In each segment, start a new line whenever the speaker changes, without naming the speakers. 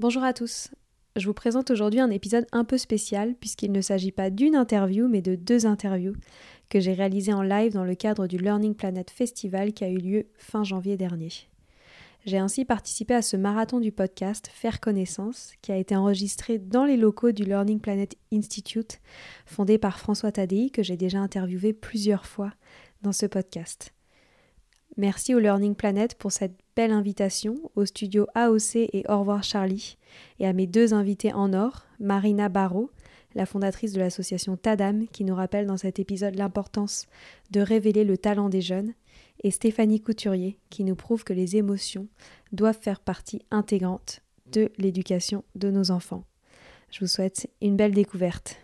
Bonjour à tous. Je vous présente aujourd'hui un épisode un peu spécial puisqu'il ne s'agit pas d'une interview mais de deux interviews que j'ai réalisées en live dans le cadre du Learning Planet Festival qui a eu lieu fin janvier dernier. J'ai ainsi participé à ce marathon du podcast Faire connaissance qui a été enregistré dans les locaux du Learning Planet Institute fondé par François Tadei que j'ai déjà interviewé plusieurs fois dans ce podcast. Merci au Learning Planet pour cette belle invitation, au studio AOC et Au revoir Charlie, et à mes deux invités en or, Marina Barrault, la fondatrice de l'association Tadam, qui nous rappelle dans cet épisode l'importance de révéler le talent des jeunes, et Stéphanie Couturier, qui nous prouve que les émotions doivent faire partie intégrante de l'éducation de nos enfants. Je vous souhaite une belle découverte.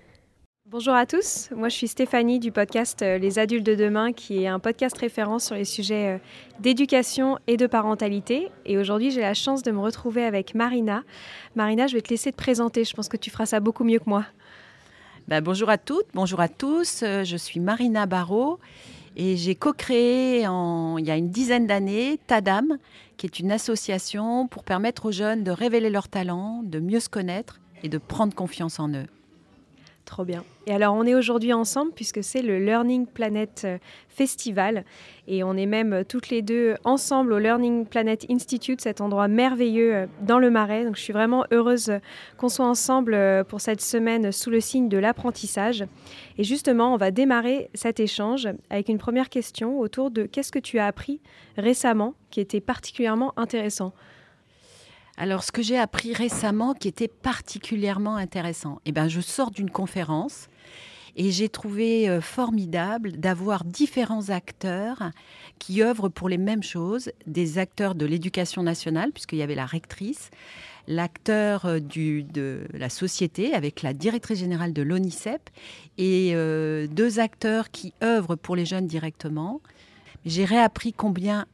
Bonjour à tous, moi je suis Stéphanie du podcast euh, Les adultes de demain qui est un podcast référence sur les sujets euh, d'éducation et de parentalité et aujourd'hui j'ai la chance de me retrouver avec Marina. Marina, je vais te laisser te présenter, je pense que tu feras ça beaucoup mieux que moi.
Ben, bonjour à toutes, bonjour à tous, euh, je suis Marina Barrault et j'ai co-créé il y a une dizaine d'années Tadam qui est une association pour permettre aux jeunes de révéler leurs talents, de mieux se connaître et de prendre confiance en eux.
Trop bien. Et alors, on est aujourd'hui ensemble puisque c'est le Learning Planet euh, Festival. Et on est même euh, toutes les deux ensemble au Learning Planet Institute, cet endroit merveilleux euh, dans le Marais. Donc, je suis vraiment heureuse qu'on soit ensemble pour cette semaine sous le signe de l'apprentissage. Et justement, on va démarrer cet échange avec une première question autour de qu'est-ce que tu as appris récemment qui était particulièrement intéressant.
Alors, ce que j'ai appris récemment qui était particulièrement intéressant, eh ben, je sors d'une conférence et j'ai trouvé euh, formidable d'avoir différents acteurs qui œuvrent pour les mêmes choses, des acteurs de l'éducation nationale, puisqu'il y avait la rectrice, l'acteur euh, de la société avec la directrice générale de l'ONICEP et euh, deux acteurs qui œuvrent pour les jeunes directement. J'ai réappris combien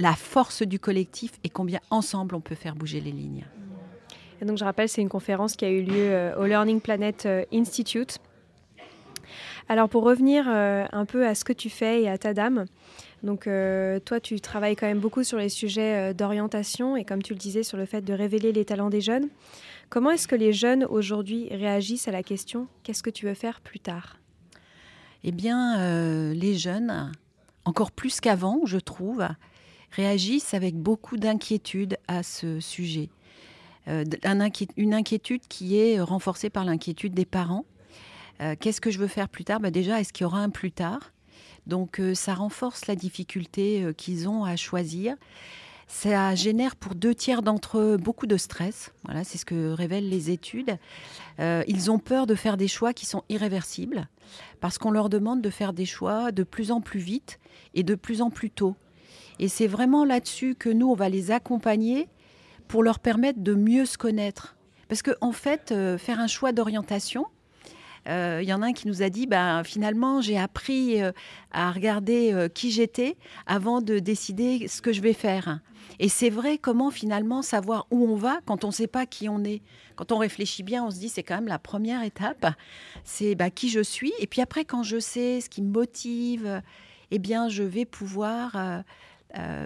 la force du collectif et combien ensemble on peut faire bouger les lignes.
Et donc je rappelle, c'est une conférence qui a eu lieu euh, au Learning Planet euh, Institute. Alors pour revenir euh, un peu à ce que tu fais et à ta dame, donc toi tu travailles quand même beaucoup sur les sujets d'orientation et comme tu le disais sur le fait de révéler les talents des jeunes. Comment est-ce que les jeunes aujourd'hui réagissent à la question qu'est-ce que tu veux faire plus tard?
Eh bien les jeunes, encore plus qu'avant je trouve, réagissent avec beaucoup d'inquiétude à ce sujet. Euh, une inquiétude qui est renforcée par l'inquiétude des parents. Euh, qu'est-ce que je veux faire plus tard? Bah Déjà, est-ce qu'il y aura un plus tard? Donc euh, ça renforce la difficulté qu'ils ont à choisir. Ça génère pour deux tiers d'entre eux beaucoup de stress. Voilà, c'est ce que révèlent les études. ils ont peur de faire des choix qui sont irréversibles parce qu'on leur demande de faire des choix de plus en plus vite et de plus en plus tôt. Et c'est vraiment là-dessus que nous, on va les accompagner pour leur permettre de mieux se connaître. Parce qu'en en fait, euh, faire un choix d'orientation, il y en a un qui nous a dit, bah, finalement, j'ai appris à regarder qui j'étais avant de décider ce que je vais faire. Et c'est vrai comment finalement savoir où on va quand on ne sait pas qui on est. Quand on réfléchit bien, on se dit c'est quand même la première étape, c'est bah, qui je suis. Et puis après, quand je sais ce qui me motive, eh bien, je vais pouvoir euh, euh,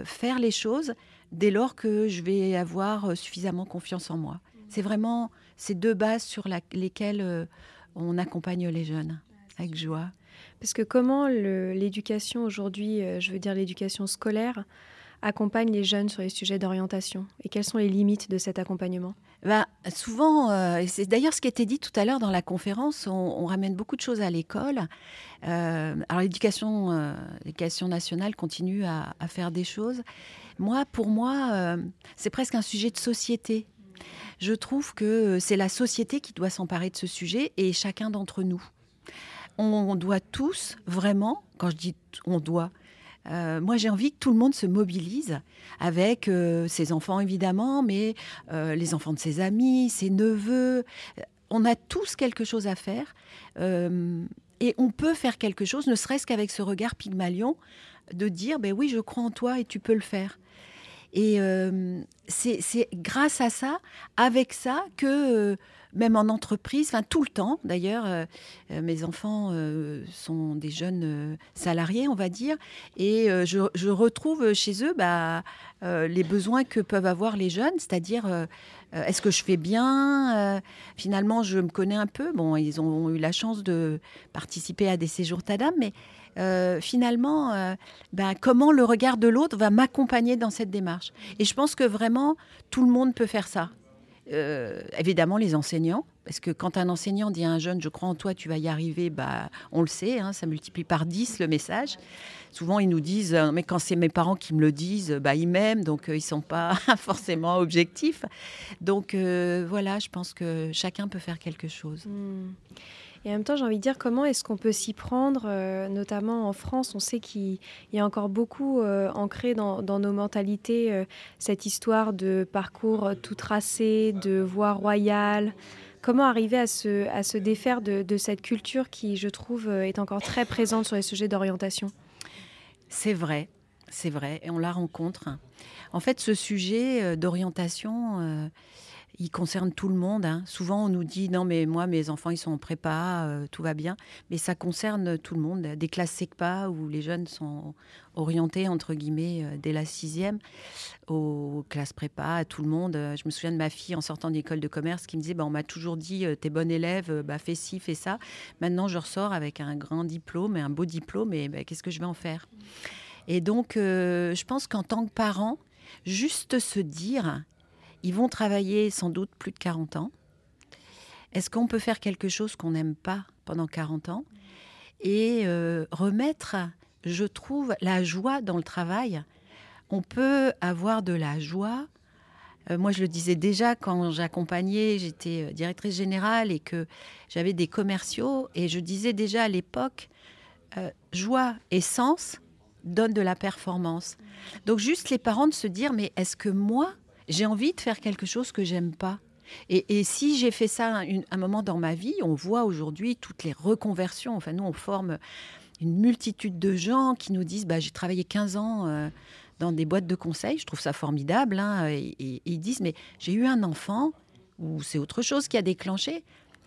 faire les choses dès lors que je vais avoir euh, suffisamment confiance en moi. C'est vraiment ces deux bases sur lesquelles on accompagne les jeunes avec joie.
Parce que comment l'éducation aujourd'hui, je veux dire l'éducation scolaire, accompagne les jeunes sur les sujets d'orientation Et quelles sont les limites de cet accompagnement?
Bah, Souvent, euh, c'est d'ailleurs ce qui était dit tout à l'heure dans la conférence, on, ramène beaucoup de choses à l'école. Euh, alors l'éducation, euh, l'éducation nationale continue à, faire des choses. Moi, pour moi, c'est presque un sujet de société. Je trouve que c'est la société qui doit s'emparer de ce sujet et chacun d'entre nous. On doit tous, vraiment, quand je dis on doit, euh, moi, j'ai envie que tout le monde se mobilise avec euh, ses enfants, évidemment, mais euh, les enfants de ses amis, ses neveux. On a tous quelque chose à faire. et on peut faire quelque chose, ne serait-ce qu'avec ce regard Pygmalion, de dire, ben oui, je crois en toi et tu peux le faire. Et c'est grâce à ça, avec ça, que même en entreprise, enfin tout le temps d'ailleurs. Euh, euh, mes enfants euh, sont des jeunes salariés, on va dire, et je, retrouve chez eux bah, les besoins que peuvent avoir les jeunes, c'est-à-dire est-ce que je fais bien Finalement, je me connais un peu. Bon, ils ont eu la chance de participer à des séjours TADAM, mais finalement, bah, comment le regard de l'autre va m'accompagner dans cette démarche? Et je pense que vraiment, tout le monde peut faire ça. Euh, évidemment les enseignants, parce que quand un enseignant dit à un jeune, je crois en toi, tu vas y arriver, bah, on le sait, hein, ça multiplie par 10 le message. Souvent, ils nous disent, euh, mais quand c'est mes parents qui me le disent, bah, ils m'aiment, donc euh, ils ne sont pas forcément objectifs. Donc voilà, je pense que chacun peut faire quelque chose.
Hmm. Et en même temps, j'ai envie de dire comment est-ce qu'on peut s'y prendre, euh, notamment en France? On sait qu'il y a encore beaucoup euh, ancré dans, nos mentalités euh, cette histoire de parcours tout tracé, de voie royale. Comment arriver à se, défaire de, de cette culture qui, je trouve, est encore très présente sur les sujets d'orientation?
C'est vrai, c'est vrai, et on la rencontre. En fait, ce sujet d'orientation il concerne tout le monde. Hein. Souvent, on nous dit non, mais moi, mes enfants, ils sont en prépa, euh, tout va bien. Mais ça concerne tout le monde. Des classes SECPA où les jeunes sont orientés, entre guillemets, euh, dès la sixième, aux classes prépa, à tout le monde. Je me souviens de ma fille en sortant de l'école de commerce qui me disait bah, on m'a toujours dit, euh, t'es bonne élève, bah, fais ci, fais ça. Maintenant, je ressors avec un grand diplôme et un beau diplôme, et bah, qu'est-ce que je vais en faire? Et donc, je pense qu'en tant que parent, juste se dire ils vont travailler sans doute plus de 40 ans. Est-ce qu'on peut faire quelque chose qu'on n'aime pas pendant 40 ans et euh, remettre, je trouve, la joie dans le travail? On peut avoir de la joie. Euh, moi, je le disais déjà quand j'accompagnais, j'étais euh, directrice générale et que j'avais des commerciaux, et je disais déjà à l'époque, joie et sens donnent de la performance. Donc juste les parents de se dire, mais est-ce que moi, j'ai envie de faire quelque chose que j'aime pas. Et, si j'ai fait ça un moment dans ma vie, on voit aujourd'hui toutes les reconversions. Enfin, nous, on forme une multitude de gens qui nous disent bah, J'ai travaillé 15 ans euh, dans des boîtes de conseil, je trouve ça formidable. Hein, et, ils disent Mais j'ai eu un enfant, ou c'est autre chose qui a déclenché.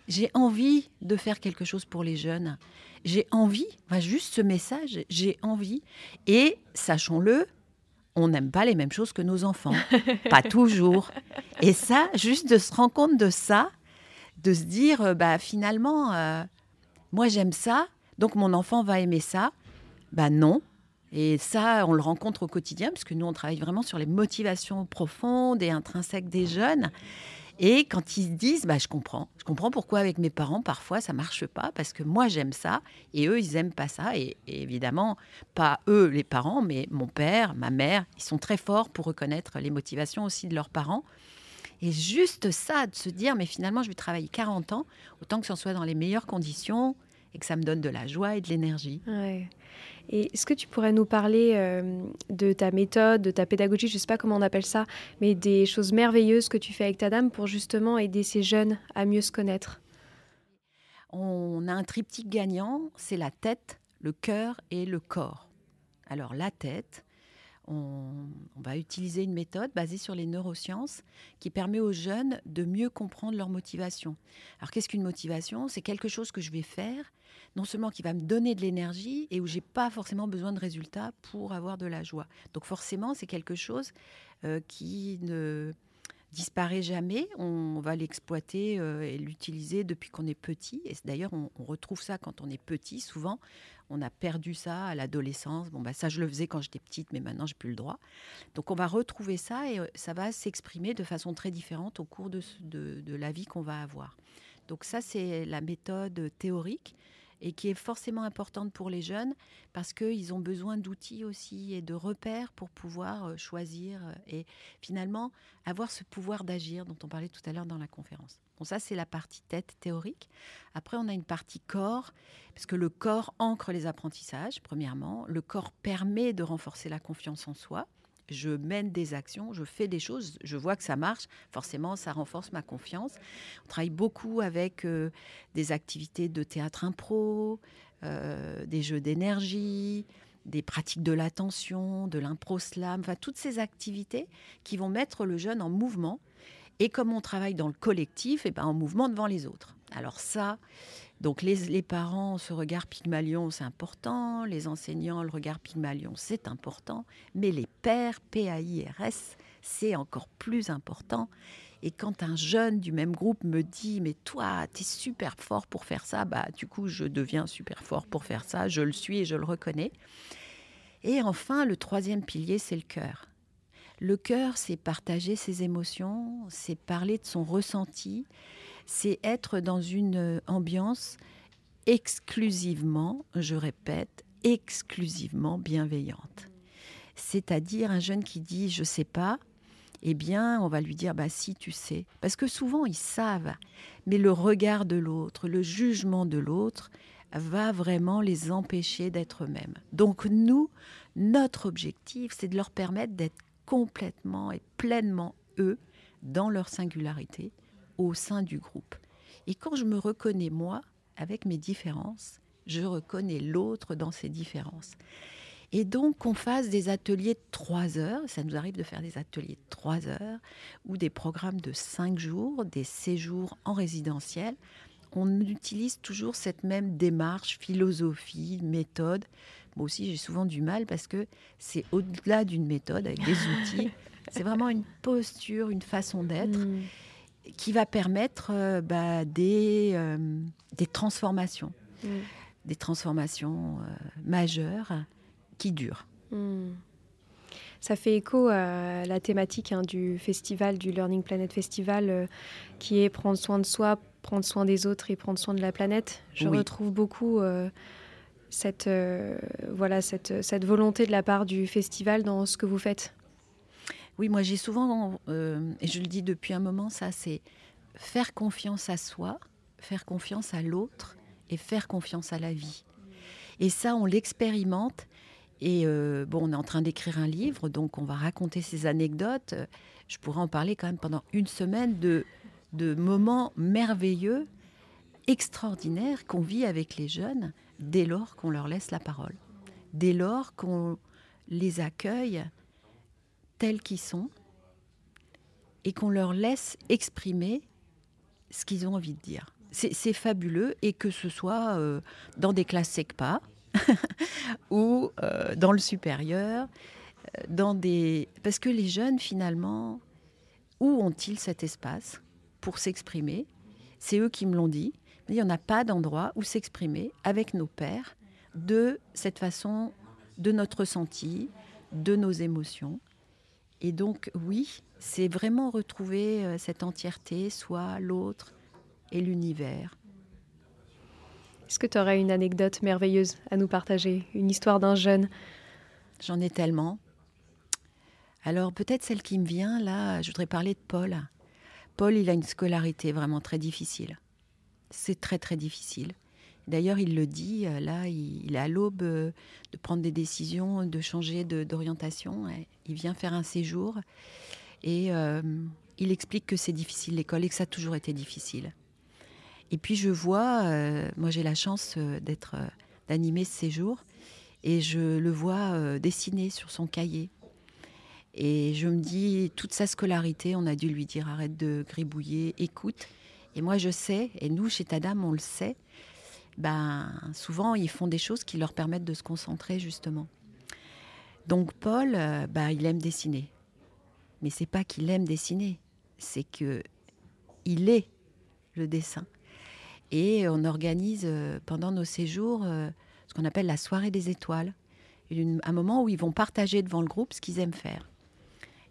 J'ai envie de faire quelque chose pour les jeunes. J'ai envie, juste ce message, j'ai envie. Et sachons-le, on n'aime pas les mêmes choses que nos enfants. pas toujours. Et ça, juste de se rendre compte de ça, de se dire, euh, bah finalement, euh, moi j'aime ça, donc mon enfant va aimer ça. Bah non. Et ça, on le rencontre au quotidien, parce que nous, on travaille vraiment sur les motivations profondes et intrinsèques des jeunes. Et quand ils disent, bah, je comprends. Je comprends pourquoi avec mes parents, parfois, ça marche pas, parce que moi, j'aime ça, et eux, ils aiment pas ça. Et, évidemment, pas eux, les parents, mais mon père, ma mère, ils sont très forts pour reconnaître les motivations aussi de leurs parents. Et juste ça, de se dire, mais finalement, je vais travailler 40 ans, autant que ce soit dans les meilleures conditions, et que ça me donne de la joie et de l'énergie.
Et est-ce que tu pourrais nous parler euh, de ta méthode, de ta pédagogie, je ne sais pas comment on appelle ça, mais des choses merveilleuses que tu fais avec ta dame pour justement aider ces jeunes à mieux se connaître?
On a un triptyque gagnant, c'est la tête, le cœur et le corps. Alors la tête, on, va utiliser une méthode basée sur les neurosciences qui permet aux jeunes de mieux comprendre leur motivation. Alors qu'est-ce qu'une motivation? C'est quelque chose que je vais faire, non seulement qui va me donner de l'énergie et où j'ai pas forcément besoin de résultats pour avoir de la joie. Donc forcément, c'est quelque chose euh, qui ne disparaît jamais. On va l'exploiter euh, et l'utiliser depuis qu'on est petit. Et d'ailleurs, on, retrouve ça quand on est petit. Souvent, on a perdu ça à l'adolescence. Bon, bah, ça, je le faisais quand j'étais petite, mais maintenant, j'ai plus le droit. Donc, on va retrouver ça et euh, ça va s'exprimer de façon très différente au cours de, de la vie qu'on va avoir. Donc, ça, c'est la méthode théorique et qui est forcément importante pour les jeunes parce qu'ils ont besoin d'outils aussi et de repères pour pouvoir euh, choisir euh, et finalement avoir ce pouvoir d'agir dont on parlait tout à l'heure dans la conférence. Bon, ça, c'est la partie tête théorique. Après, on a une partie corps, parce que le corps ancre les apprentissages, premièrement. Le corps permet de renforcer la confiance en soi je mène des actions, je fais des choses, je vois que ça marche, forcément ça renforce ma confiance. On travaille beaucoup avec euh, des activités de théâtre impro, euh, des jeux d'énergie, des pratiques de l'attention, de l'impro-slam, enfin toutes ces activités qui vont mettre le jeune en mouvement. Et comme on travaille dans le collectif, et eh ben en mouvement devant les autres. Alors ça, donc les, parents, ce regard Pygmalion, c'est important, les enseignants, le regard Pygmalion, c'est important, mais les pères, P-A-I-R-S, c'est encore plus important. Et quand un jeune du même groupe me dit mais toi tu es super fort pour faire ça, bah du coup je deviens super fort pour faire ça, je le suis et je le reconnais. Et enfin le troisième pilier c'est le cœur. Le cœur c'est partager ses émotions, c'est parler de son ressenti, c'est être dans une ambiance exclusivement, je répète, exclusivement bienveillante. C'est-à-dire un jeune qui dit je sais pas, eh bien, on va lui dire bah si tu sais parce que souvent ils savent, mais le regard de l'autre, le jugement de l'autre va vraiment les empêcher d'être eux-mêmes. Donc nous, notre objectif, c'est de leur permettre d'être complètement et pleinement eux dans leur singularité au sein du groupe. Et quand je me reconnais moi, avec mes différences, je reconnais l'autre dans ses différences. Et donc qu'on fasse des ateliers de trois heures, ça nous arrive de faire des ateliers de trois heures, ou des programmes de cinq jours, des séjours en résidentiel, on utilise toujours cette même démarche, philosophie, méthode. Moi aussi, j'ai souvent du mal parce que c'est au-delà d'une méthode avec des outils. c'est vraiment une posture, une façon d'être. Mm qui va permettre euh, bah, des, euh, des transformations, mm. des transformations euh, majeures qui durent. Mm.
Ça fait écho à la thématique hein, du festival, du Learning Planet Festival, qui est prendre soin de soi, prendre soin des autres et prendre soin de la planète. Je retrouve beaucoup cette, voilà, cette, cette volonté de la part du festival dans ce que vous faites?
Oui, moi j'ai souvent, euh, et je le dis depuis un moment, ça c'est faire confiance à soi, faire confiance à l'autre et faire confiance à la vie. Et ça, on l'expérimente. Et euh, bon, on est en train d'écrire un livre, donc on va raconter ces anecdotes. Je pourrais en parler quand même pendant une semaine de, de moments merveilleux, extraordinaires qu'on vit avec les jeunes dès lors qu'on leur laisse la parole, dès lors qu'on les accueille tels qu'ils sont et qu'on leur laisse exprimer ce qu'ils ont envie de dire. C'est fabuleux et que ce soit euh, dans des classes SECPA ou euh, dans le supérieur, euh, dans des... parce que les jeunes finalement, où ont-ils cet espace pour s'exprimer? C'est eux qui me l'ont dit. Il n'y en a pas d'endroit où s'exprimer avec nos pères de cette façon, de notre ressenti, de nos émotions. Et donc, oui, c'est vraiment retrouver euh, cette entièreté, soit l'autre et l'univers.
Est-ce que tu aurais une anecdote merveilleuse à nous partager, une histoire d'un jeune?
J'en ai tellement. Alors peut-être celle qui me vient là, je voudrais parler de Paul. Paul, il a une scolarité vraiment très difficile. C'est très très difficile. D'ailleurs, il le dit, euh, là, il, est à l'aube euh, de prendre des décisions, de changer d'orientation. Il vient faire un séjour et euh, il explique que c'est difficile l'école et que ça a toujours été difficile. Et puis je vois, moi j'ai la chance d'être, d'animer ce séjour, et je le vois dessiner sur son cahier. Et je me dis, toute sa scolarité, on a dû lui dire arrête de gribouiller, écoute. Et moi je sais, et nous chez Tadam on le sait, ben, souvent ils font des choses qui leur permettent de se concentrer justement. Donc Paul, ben, il aime dessiner. Mais c'est pas qu'il aime dessiner, c'est que il est le dessin. Et on organise euh, pendant nos séjours euh, ce qu'on appelle la soirée des étoiles, un moment où ils vont partager devant le groupe ce qu'ils aiment faire.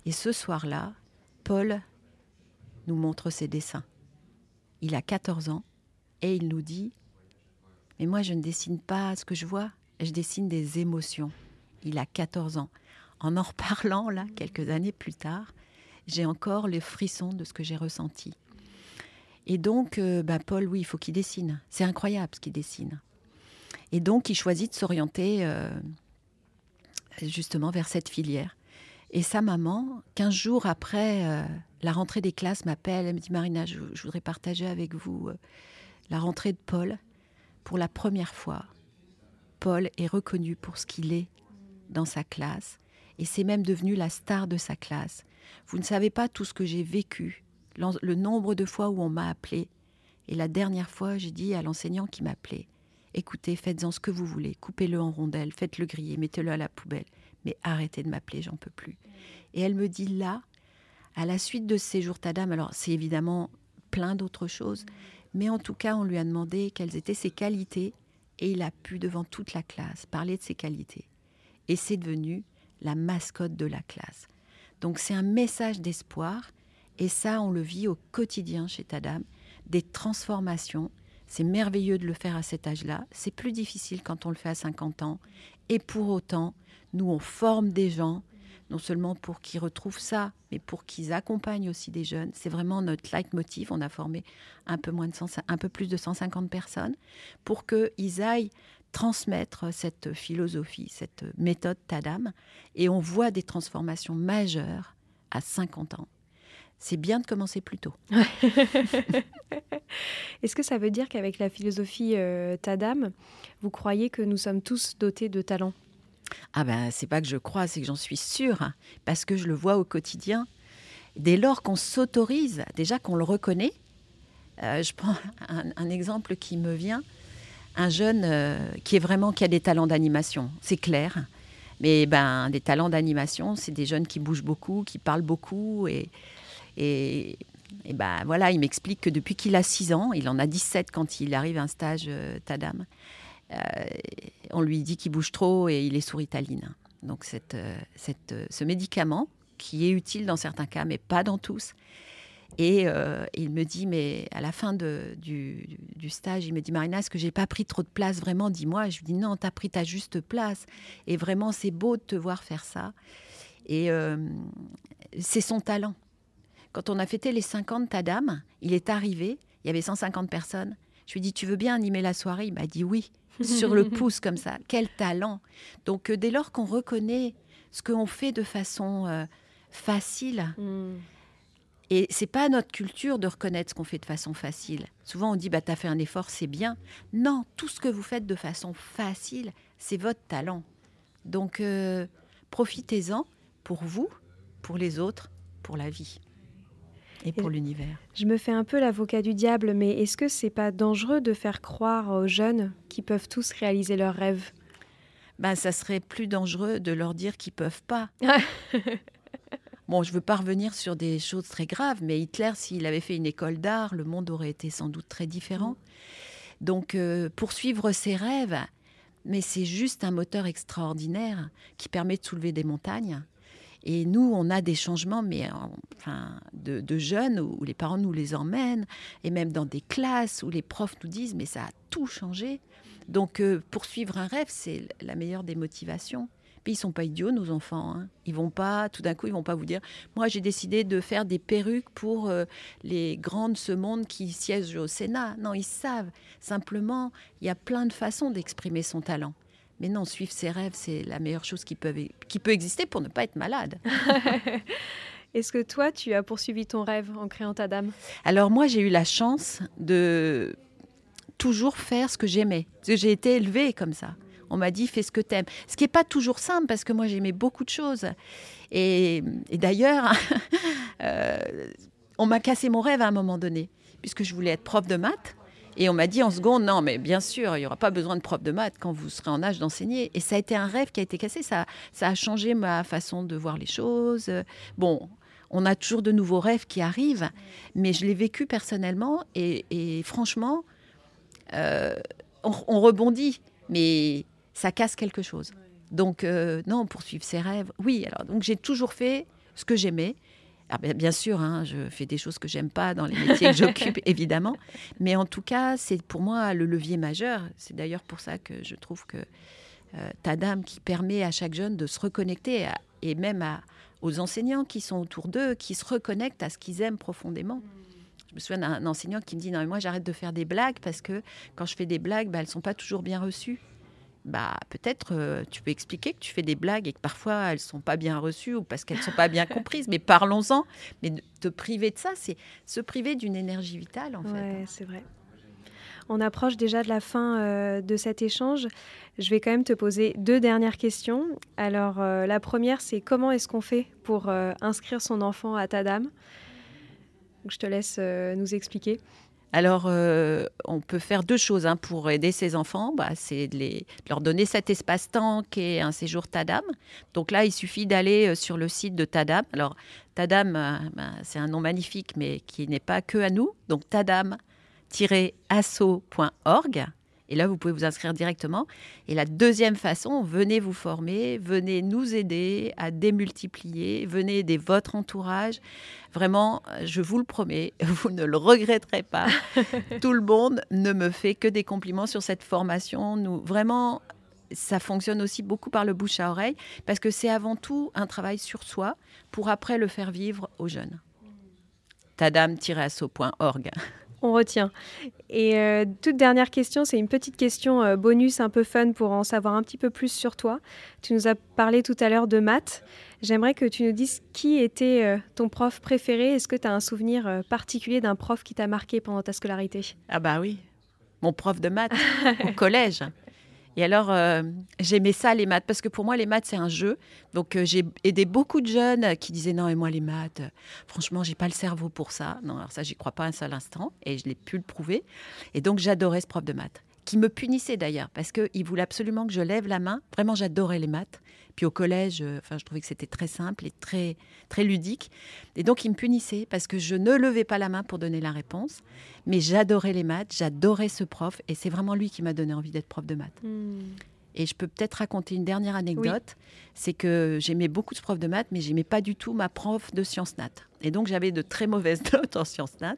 Et ce soir-là, Paul nous montre ses dessins. Il a 14 ans et il nous dit Mais moi, je ne dessine pas ce que je vois, je dessine des émotions. Il a 14 ans. En en reparlant, là, quelques années plus tard, j'ai encore les frissons de ce que j'ai ressenti. Et donc, euh, bah, Paul, oui, il faut qu'il dessine. C'est incroyable ce qu'il dessine. Et donc, il choisit de s'orienter euh, justement vers cette filière. Et sa maman, 15 jours après euh, la rentrée des classes, m'appelle. Elle me dit Marina, je, voudrais partager avec vous la rentrée de Paul. Pour la première fois, Paul est reconnu pour ce qu'il est dans sa classe. Et c'est même devenu la star de sa classe. Vous ne savez pas tout ce que j'ai vécu le nombre de fois où on m'a appelé. Et la dernière fois, j'ai dit à l'enseignant qui m'appelait écoutez, faites-en ce que vous voulez, coupez-le en rondelles, faites-le griller, mettez-le à la poubelle, mais arrêtez de m'appeler, j'en peux plus. Et elle me dit là, à la suite de ces jours Tadam, alors c'est évidemment plein d'autres choses, mais en tout cas, on lui a demandé quelles étaient ses qualités et il a pu, devant toute la classe, parler de ses qualités. Et c'est devenu la mascotte de la classe. Donc c'est un message d'espoir et ça, on le vit au quotidien chez Tadam, des transformations. C'est merveilleux de le faire à cet âge-là. C'est plus difficile quand on le fait à 50 ans. Et pour autant, nous, on forme des gens, non seulement pour qu'ils retrouvent ça, mais pour qu'ils accompagnent aussi des jeunes. C'est vraiment notre leitmotiv. On a formé un peu, moins de plus de 150 personnes pour qu'ils aillent transmettre cette philosophie, cette méthode Tadam. Et on voit des transformations majeures à 50 ans c'est bien de commencer plus tôt.
Est-ce que ça veut dire qu'avec la philosophie euh, Tadam, vous croyez que nous sommes tous dotés de talent?
Ah ben, c'est pas que je crois, c'est que j'en suis sûre, parce que je le vois au quotidien. Dès lors qu'on s'autorise, déjà qu'on le reconnaît, euh, je prends un, exemple qui me vient, un jeune euh, qui est vraiment qui a des talents d'animation, c'est clair. Mais ben, des talents d'animation, c'est des jeunes qui bougent beaucoup, qui parlent beaucoup, et et, ben voilà, il m'explique que depuis qu'il a 6 ans, il en a 17 quand il arrive à un stage euh, Tadam, on lui dit qu'il bouge trop et il est sous Ritaline. Donc cette, euh, cette, ce médicament qui est utile dans certains cas, mais pas dans tous. Et il me dit, mais à la fin du, stage, il me dit, Marina, est-ce que j'ai pas pris trop de place Vraiment, dis-moi. Je lui dis, non, tu as pris ta juste place. Et vraiment, c'est beau de te voir faire ça. Et c'est son talent. Quand on a fêté les 50 Tadam, il est arrivé, il y avait 150 personnes. Je lui ai dit, tu veux bien animer la soirée? Il m'a dit oui, sur le pouce comme ça. Quel talent Donc euh, dès lors qu'on reconnaît ce qu'on fait de façon euh, facile, mm. et c'est pas notre culture de reconnaître ce qu'on fait de façon facile. Souvent on dit, bah as fait un effort, c'est bien. Non, tout ce que vous faites de façon facile, c'est votre talent. Donc euh, profitez-en pour vous, pour les autres, pour la vie et pour l'univers.
Je me fais un peu l'avocat du diable, mais est-ce que c'est pas dangereux de faire croire aux jeunes qu'ils peuvent tous réaliser leurs rêves?
Ben, ça serait plus dangereux de leur dire qu'ils peuvent pas. bon, je veux pas revenir sur des choses très graves, mais Hitler, s'il avait fait une école d'art, le monde aurait été sans doute très différent. Donc, euh, poursuivre ses rêves, mais c'est juste un moteur extraordinaire qui permet de soulever des montagnes. Et nous, on a des changements, mais enfin, de, jeunes où, les parents nous les emmènent, et même dans des classes où les profs nous disent, mais ça a tout changé. Donc, euh, poursuivre un rêve, c'est la meilleure des motivations. Puis ils sont pas idiots, nos enfants. Hein. Ils vont pas, tout d'un coup, ils vont pas vous dire, moi j'ai décidé de faire des perruques pour euh, les grands de ce monde qui siègent au Sénat. Non, ils savent. Simplement, il y a plein de façons d'exprimer son talent. Mais non, suivre ses rêves, c'est la meilleure chose qui peut, qui peut exister pour ne pas être malade.
Est-ce que toi, tu as poursuivi ton rêve en créant ta dame?
Alors moi, j'ai eu la chance de toujours faire ce que j'aimais. J'ai été élevée comme ça. On m'a dit fais ce que t'aimes. Ce qui n'est pas toujours simple parce que moi j'aimais beaucoup de choses. Et, d'ailleurs, euh, on m'a cassé mon rêve à un moment donné, puisque je voulais être prof de maths. Et on m'a dit en seconde, non, mais bien sûr, il n'y aura pas besoin de prof de maths quand vous serez en âge d'enseigner. Et ça a été un rêve qui a été cassé. Ça, ça a changé ma façon de voir les choses. Bon, on a toujours de nouveaux rêves qui arrivent, mais je l'ai vécu personnellement. Et, franchement, euh, on, rebondit, mais ça casse quelque chose. Donc, euh, non, poursuivre ses rêves, oui. Alors, donc j'ai toujours fait ce que j'aimais. Ah, bien, sûr, hein, je fais des choses que j'aime pas dans les métiers que j'occupe, évidemment. Mais en tout cas, c'est pour moi le levier majeur. C'est d'ailleurs pour ça que je trouve que euh, ta dame qui permet à chaque jeune de se reconnecter et même aux enseignants qui sont autour d'eux, qui se reconnectent à ce qu'ils aiment profondément. Je me souviens d'un enseignant qui me dit non mais moi j'arrête de faire des blagues parce que quand je fais des blagues, bah, elles sont pas toujours bien reçues bah, peut-être euh, tu peux expliquer que tu fais des blagues et que parfois elles sont pas bien reçues ou parce qu'elles sont pas bien comprises. Mais parlons-en. Mais te priver de ça, c'est se priver d'une énergie vitale en
fait. c'est vrai. On approche déjà de la fin euh, de cet échange. Je vais quand même te poser deux dernières questions. Alors euh, la première, c'est comment est-ce qu'on fait pour inscrire son enfant à ta dame? Je te laisse nous expliquer.
Alors, euh, on peut faire deux choses hein, pour aider ces enfants. Bah, c'est de, leur donner cet espace-temps qui est un séjour Tadam. Donc là, il suffit d'aller euh, sur le site de Tadam. Alors, Tadam, euh, bah, c'est un nom magnifique, mais qui n'est pas que à nous. Donc, tadam-asso.org. Et là, vous pouvez vous inscrire directement. Et la deuxième façon, venez vous former, venez nous aider à démultiplier, venez aider votre entourage. Vraiment, je vous le promets, vous ne le regretterez pas. Tout le monde ne me fait que des compliments sur cette formation. Nous, vraiment, ça fonctionne aussi beaucoup par le bouche à oreille, parce que c'est avant tout un travail sur soi pour après le faire vivre aux jeunes. tadam-asso.org.
On retient. Et euh, toute dernière question, c'est une petite question euh, bonus un peu fun pour en savoir un petit peu plus sur toi. Tu nous as parlé tout à l'heure de maths. J'aimerais que tu nous dises qui était euh, ton prof préféré. Est-ce que tu as un souvenir particulier d'un prof qui t'a marqué pendant ta scolarité?
Ah bah oui, mon prof de maths au collège. Et alors, euh, j'aimais ça, les maths, parce que pour moi, les maths, c'est un jeu. Donc, euh, j'ai aidé beaucoup de jeunes qui disaient Non, et moi, les maths, euh, franchement, j'ai pas le cerveau pour ça. Non, alors ça, j'y crois pas un seul instant. Et je l'ai pu le prouver. Et donc, j'adorais ce prof de maths, qui me punissait d'ailleurs, parce qu'il voulait absolument que je lève la main. Vraiment, j'adorais les maths. Puis au collège, enfin, je trouvais que c'était très simple et très, très ludique. Et donc, il me punissait parce que je ne levais pas la main pour donner la réponse. Mais j'adorais les maths, j'adorais ce prof. Et c'est vraiment lui qui m'a donné envie d'être prof de maths. Hmm. Et je peux peut-être raconter une dernière anecdote. C'est que j'aimais beaucoup ce prof de maths, mais j'aimais pas du tout ma prof de sciences nat. Et donc j'avais de très mauvaises notes en sciences nat.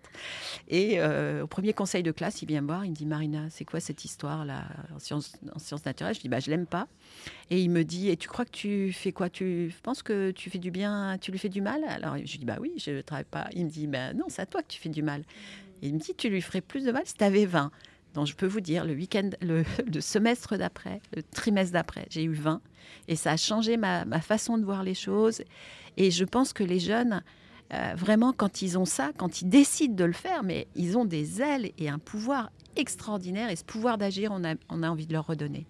Et euh, au premier conseil de classe, il vient me voir, il me dit Marina, c'est quoi cette histoire là en sciences, en sciences naturelles? Je dis bah je l'aime pas. Et il me dit et tu crois que tu fais quoi? Tu penses que tu fais du bien, tu lui fais du mal? Alors je dis bah oui, je travaille pas. Il me dit bah non, c'est à toi que tu fais du mal. Et il me dit tu lui ferais plus de mal si tu avais 20. Donc je peux vous dire, le week-end, le, semestre d'après, le trimestre d'après, j'ai eu 20. Et ça a changé ma, façon de voir les choses. Et je pense que les jeunes, euh, vraiment, quand ils ont ça, quand ils décident de le faire, mais ils ont des ailes et un pouvoir extraordinaire. Et ce pouvoir d'agir, on a, on a envie de leur redonner.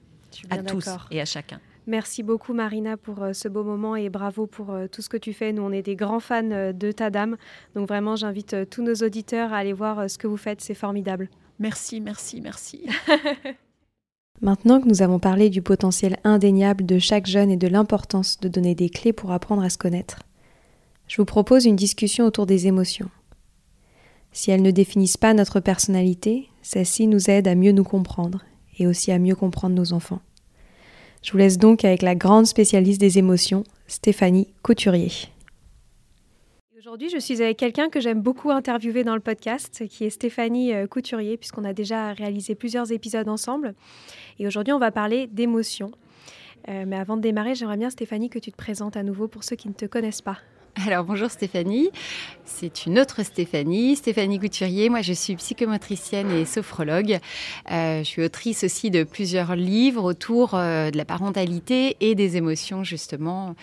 À tous et à chacun.
Merci beaucoup Marina pour euh, ce beau moment et bravo pour euh, tout ce que tu fais. Nous, on est des grands fans de ta dame. Donc vraiment, j'invite tous nos auditeurs à aller voir ce que vous faites. C'est formidable.
Merci, merci, merci.
Maintenant que nous avons parlé du potentiel indéniable de chaque jeune et de l'importance de donner des clés pour apprendre à se connaître, je vous propose une discussion autour des émotions. Si elles ne définissent pas notre personnalité, celles-ci nous aident à mieux nous comprendre et aussi à mieux comprendre nos enfants. Je vous laisse donc avec la grande spécialiste des émotions, Stéphanie Couturier. Aujourd'hui, je suis avec quelqu'un que j'aime beaucoup interviewer dans le podcast, qui est Stéphanie euh, Couturier, puisqu'on a déjà réalisé plusieurs épisodes ensemble. Et aujourd'hui, on va parler d'émotions. Euh, mais avant de démarrer, j'aimerais bien, Stéphanie, que tu te présentes à nouveau pour ceux qui ne te connaissent pas.
Alors bonjour Stéphanie, c'est une autre Stéphanie, Stéphanie Couturier. Moi je suis psychomotricienne et sophrologue. Euh, je suis autrice aussi de plusieurs livres autour de la parentalité et des émotions justement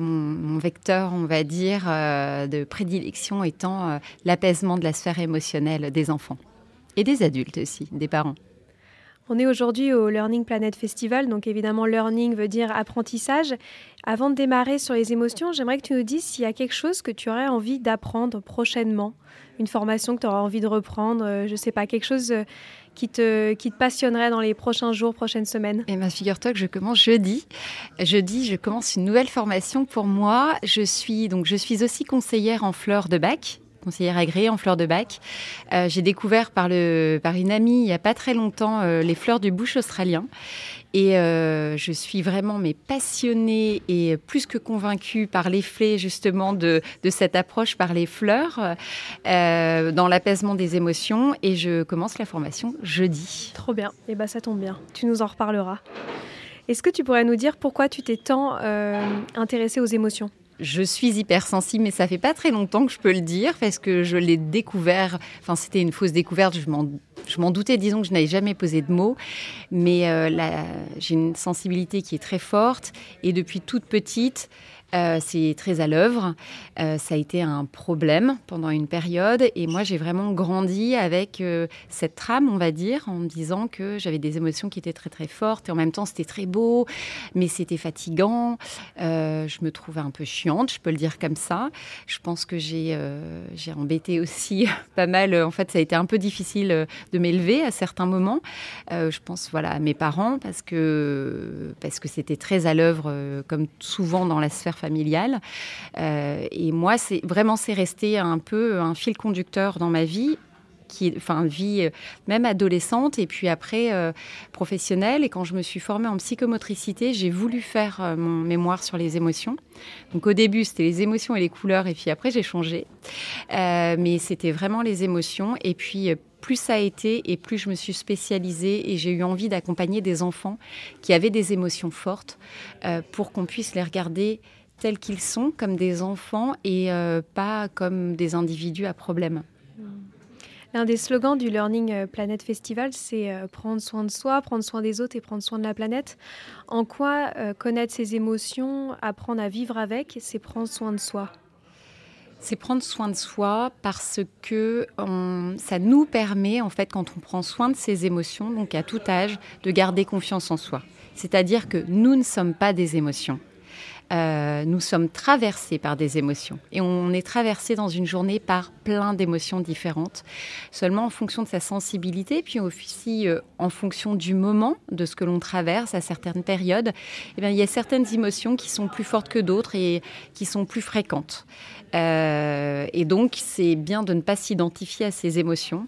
mon, vecteur, on va dire, euh, de prédilection étant euh, l'apaisement de la sphère émotionnelle des enfants et des adultes aussi, des parents.
On est aujourd'hui au Learning Planet Festival, donc évidemment learning veut dire apprentissage. Avant de démarrer sur les émotions, j'aimerais que tu nous dises s'il y a quelque chose que tu aurais envie d'apprendre prochainement, une formation que tu auras envie de reprendre, euh, je ne sais pas, quelque chose qui te, passionnerait dans les prochains jours, prochaines semaines?
Eh bien, figure-toi que je commence jeudi. Jeudi, je commence une nouvelle formation pour moi. Je suis, donc, je suis aussi conseillère en fleurs de bac conseillère agréée en fleurs de bac. Euh, j'ai découvert par, le, par une amie il n'y a pas très longtemps euh, les fleurs du bush australien. Et euh, je suis vraiment mais passionnée et plus que convaincue par l'effet justement de, cette approche par les fleurs dans l'apaisement des émotions. Et je commence la formation jeudi.
Trop bien. Et eh bien ça tombe bien. Tu nous en reparleras. Est-ce que tu pourrais nous dire pourquoi tu t'es tant intéressée aux émotions?
Je suis hypersensible, mais ça fait pas très longtemps que je peux le dire parce que je l'ai découvert. Enfin, c'était une fausse découverte. Je m'en doutais, disons que je n'avais jamais posé de mots, mais euh, j'ai une sensibilité qui est très forte et depuis toute petite, euh, c'est très à l'œuvre. Euh, ça a été un problème pendant une période et moi j'ai vraiment grandi avec euh, cette trame, on va dire, en me disant que j'avais des émotions qui étaient très très fortes et en même temps c'était très beau, mais c'était fatigant. je me trouvais un peu chiante, je peux le dire comme ça. Je pense que j'ai j'ai embêté aussi pas mal. En fait, ça a été un peu difficile de m'élever à certains moments. je pense voilà à mes parents parce que parce que c'était très à l'œuvre, comme souvent dans la sphère familiale. Euh, et moi, c'est vraiment, c'est resté un peu un fil conducteur dans ma vie qui, enfin, vie euh, même adolescente et puis après euh, professionnelle. Et quand je me suis formée en psychomotricité, j'ai voulu faire mon mémoire sur les émotions. Donc au début, c'était les émotions et les couleurs, et puis après, j'ai changé. mais c'était vraiment les émotions. Et puis plus ça a été et plus je me suis spécialisée et j'ai eu envie d'accompagner des enfants qui avaient des émotions fortes pour qu'on puisse les regarder tels qu'ils sont, comme des enfants et euh, pas comme des individus à problème. Hmm.
L'un des slogans du Learning euh, Planet Festival, c'est euh, prendre soin de soi, prendre soin des autres et prendre soin de la planète. En quoi connaître ses émotions, apprendre à vivre avec, c'est prendre soin de soi?
C'est prendre soin de soi parce que ça nous permet, en fait, quand on prend soin de ses émotions, donc à tout âge, de garder confiance en soi. C'est-à-dire que nous ne sommes pas des émotions. Euh, nous sommes traversés par des émotions. Et on est traversé dans une journée par plein d'émotions différentes, seulement en fonction de sa sensibilité, puis aussi euh, en fonction du moment, de ce que l'on traverse à certaines périodes. Eh bien, il y a certaines émotions qui sont plus fortes que d'autres et qui sont plus fréquentes. Euh, et donc, c'est bien de ne pas s'identifier à ces émotions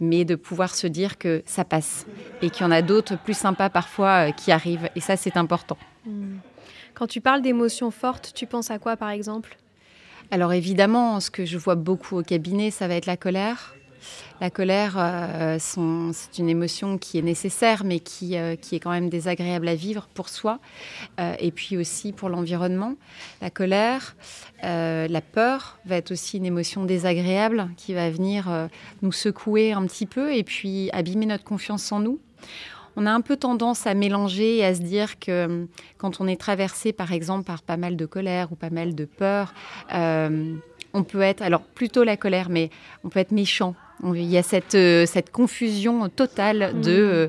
mais de pouvoir se dire que ça passe et qu'il y en a d'autres plus sympas parfois qui arrivent. Et ça, c'est important.
Mmh. Quand tu parles d'émotions fortes, tu penses à quoi par exemple?
Alors évidemment, ce que je vois beaucoup au cabinet, ça va être la colère. La colère, euh, c'est une émotion qui est nécessaire, mais qui, euh, qui, est quand même désagréable à vivre pour soi, euh, et puis aussi pour l'environnement. La colère, la peur va être aussi une émotion désagréable qui va venir nous secouer un petit peu, et puis abîmer notre confiance en nous on a un peu tendance à mélanger et à se dire que hum, quand on est traversé, par exemple, par pas mal de colère ou pas mal de peur, euh, on peut être, alors plutôt la colère, mais on peut être méchant. Il y a cette, euh, cette confusion totale de mmh. euh,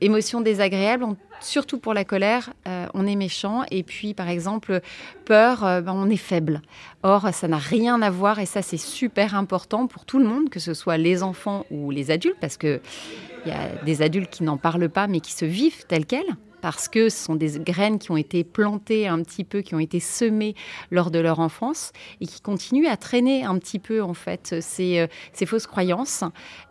émotions désagréables, surtout pour la colère, on est méchant. Et puis, par exemple, peur, ben, on est faible. Or, ça n'a rien à voir, et ça, c'est super important pour tout le monde, que ce soit les enfants ou les adultes, parce que il y a des adultes qui n'en parlent pas, mais qui se vivent telles quelles parce que ce sont des graines qui ont été plantées un petit peu, qui ont été semées lors de leur enfance et qui continuent à traîner un petit peu en fait ces, euh, ces fausses croyances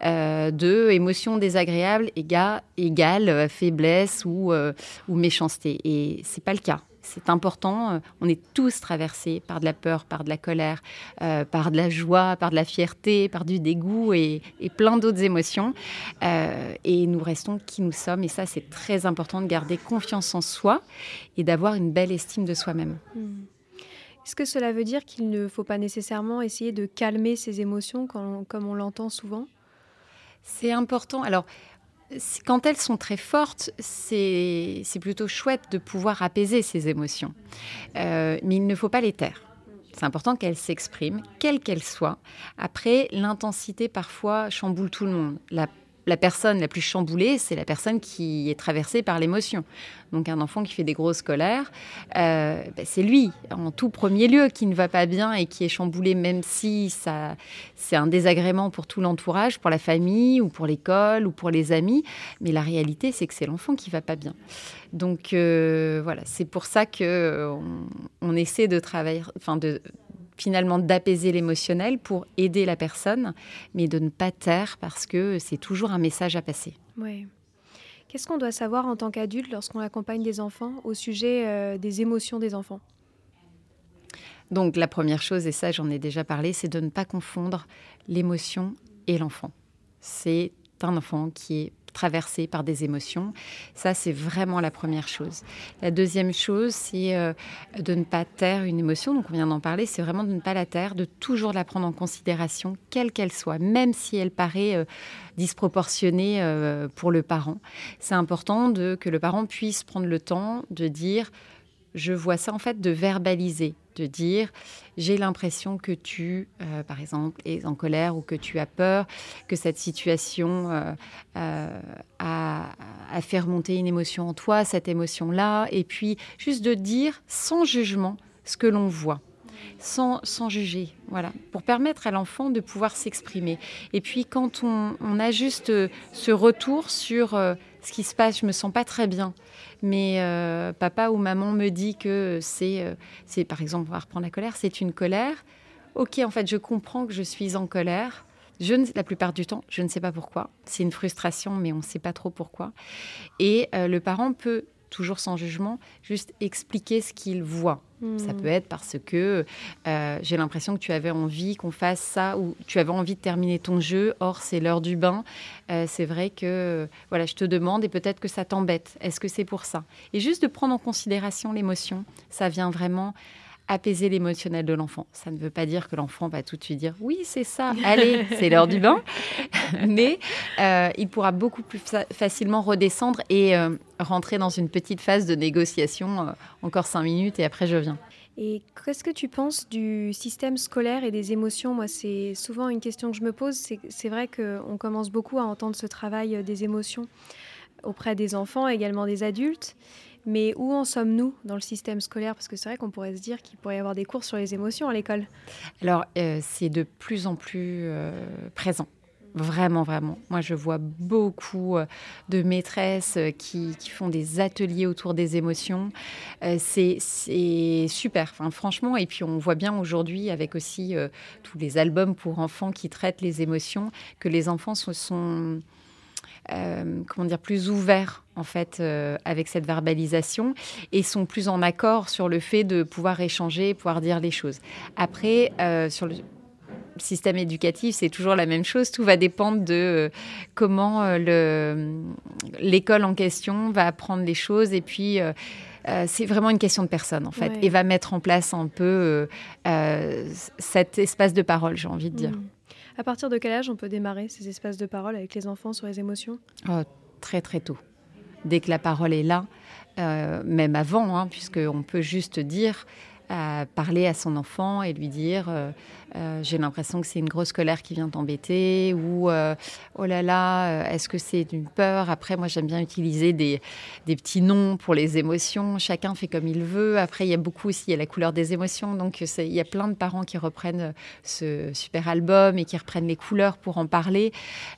euh, de émotions désagréables égale, égale faiblesse ou, euh, ou méchanceté. Et c'est pas le cas c'est important. Euh, on est tous traversés par de la peur, par de la colère, euh, par de la joie, par de la fierté, par du dégoût et, plein d'autres émotions. Euh, et nous restons qui nous sommes. Et ça, c'est très important de garder confiance en soi et d'avoir une belle estime de soi-même. Hmm.
Est-ce que cela veut dire qu'il ne faut pas nécessairement essayer de calmer ses émotions comme on l'entend souvent?
C'est important. Alors, quand elles sont très fortes, c'est plutôt chouette de pouvoir apaiser ces émotions. Euh, mais il ne faut pas les taire. C'est important qu'elles s'expriment, quelles qu'elles soient. Après, l'intensité parfois chamboule tout le monde. La, la personne la plus chamboulée, c'est la personne qui est traversée par l'émotion. Donc un enfant qui fait des grosses colères, euh, ben, c'est lui en tout premier lieu qui ne va pas bien et qui est chamboulé, même si ça c'est un désagrément pour tout l'entourage, pour la famille ou pour l'école ou pour les amis. Mais la réalité, c'est que c'est l'enfant qui va pas bien. Donc euh, voilà, c'est pour ça que on, essaie de travailler, enfin de finalement d'apaiser l'émotionnel pour aider la personne, mais de ne pas taire parce que c'est toujours un message à passer.
Oui. Qu'est-ce qu'on doit savoir en tant qu'adulte lorsqu'on accompagne des enfants au sujet euh, des émotions des enfants?
Donc la première chose, et ça j'en ai déjà parlé, c'est de ne pas confondre l'émotion et l'enfant. C'est un enfant qui est traversé par des émotions. Ça, c'est vraiment la première chose. La deuxième chose, c'est euh, de ne pas taire une émotion. Donc, on vient d'en parler. C'est vraiment de ne pas la taire, de toujours la prendre en considération, quelle qu'elle soit, même si elle paraît euh, disproportionnée euh, pour le parent. C'est important de, que le parent puisse prendre le temps de dire je vois ça en fait de verbaliser, dire j'ai l'impression que tu, euh, par exemple, es en colère ou que tu as peur, que cette situation euh, euh, a, a, fait remonter une émotion en toi, cette émotion-là, et puis juste de dire sans jugement ce que l'on voit. Sans, sans, juger, voilà, pour permettre à l'enfant de pouvoir s'exprimer. Et puis quand on, on, a juste ce retour sur ce qui se passe, je me sens pas très bien, mais euh, papa ou maman me dit que c'est, euh, c'est par exemple, on va reprendre la colère, c'est une colère. Ok, en fait, je comprends que je suis en colère. Je ne, la plupart du temps, je ne sais pas pourquoi. C'est une frustration, mais on ne sait pas trop pourquoi. Et euh, le parent peut toujours sans jugement, juste expliquer ce qu'il voit. Ça peut être parce que euh, j'ai l'impression que tu avais envie qu'on fasse ça ou tu avais envie de terminer ton jeu. Or, c'est l'heure du bain. Euh, c'est vrai que voilà, je te demande et peut-être que ça t'embête. Est-ce que c'est pour ça? Et juste de prendre en considération l'émotion, ça vient vraiment apaiser l'émotionnel de l'enfant. Ça ne veut pas dire que l'enfant va tout de suite dire oui, c'est ça, allez, c'est l'heure du bain. Mais euh, il pourra beaucoup plus facilement redescendre et euh, rentrer dans une petite phase de négociation, euh, encore cinq minutes et après je viens.
Et qu'est-ce que tu penses du système scolaire et des émotions? Moi, c'est souvent une question que je me pose. C'est vrai qu'on commence beaucoup à entendre ce travail des émotions auprès des enfants, également des adultes. Mais où en sommes-nous dans le système scolaire? Parce que c'est vrai qu'on pourrait se dire qu'il pourrait y avoir des cours sur les émotions à l'école.
Alors, euh, c'est de plus en plus euh, présent. Vraiment, vraiment. Moi, je vois beaucoup euh, de maîtresses qui, font des ateliers autour des émotions. c'est super, franchement. Et puis, on voit bien aujourd'hui, avec aussi tous les albums pour enfants qui traitent les émotions, que les enfants sont comment dire, plus ouverts en fait euh, avec cette verbalisation et sont plus en accord sur le fait de pouvoir échanger, pouvoir dire les choses. Après, euh, sur le système éducatif, c'est toujours la même chose. Tout va dépendre de comment l'école en question va apprendre les choses et puis. c'est vraiment une question de personne en fait et va mettre en place un peu cet espace de parole, j'ai envie de dire. Mm.
À partir de quel âge on peut démarrer ces espaces de parole avec les enfants sur les émotions?
Oh, Très très tôt. Dès que la parole est là, euh, même avant, hein, puisqu'on peut juste dire à parler à son enfant et lui dire euh, euh, j'ai l'impression que c'est une grosse colère qui vient t'embêter ou euh, oh là là est-ce que c'est une peur? Après moi j'aime bien utiliser des, des, petits noms pour les émotions. Chacun fait comme il veut. Après il y a beaucoup aussi il y a la couleur des émotions. Donc il y a plein de parents qui reprennent ce super album et qui reprennent les couleurs pour en parler.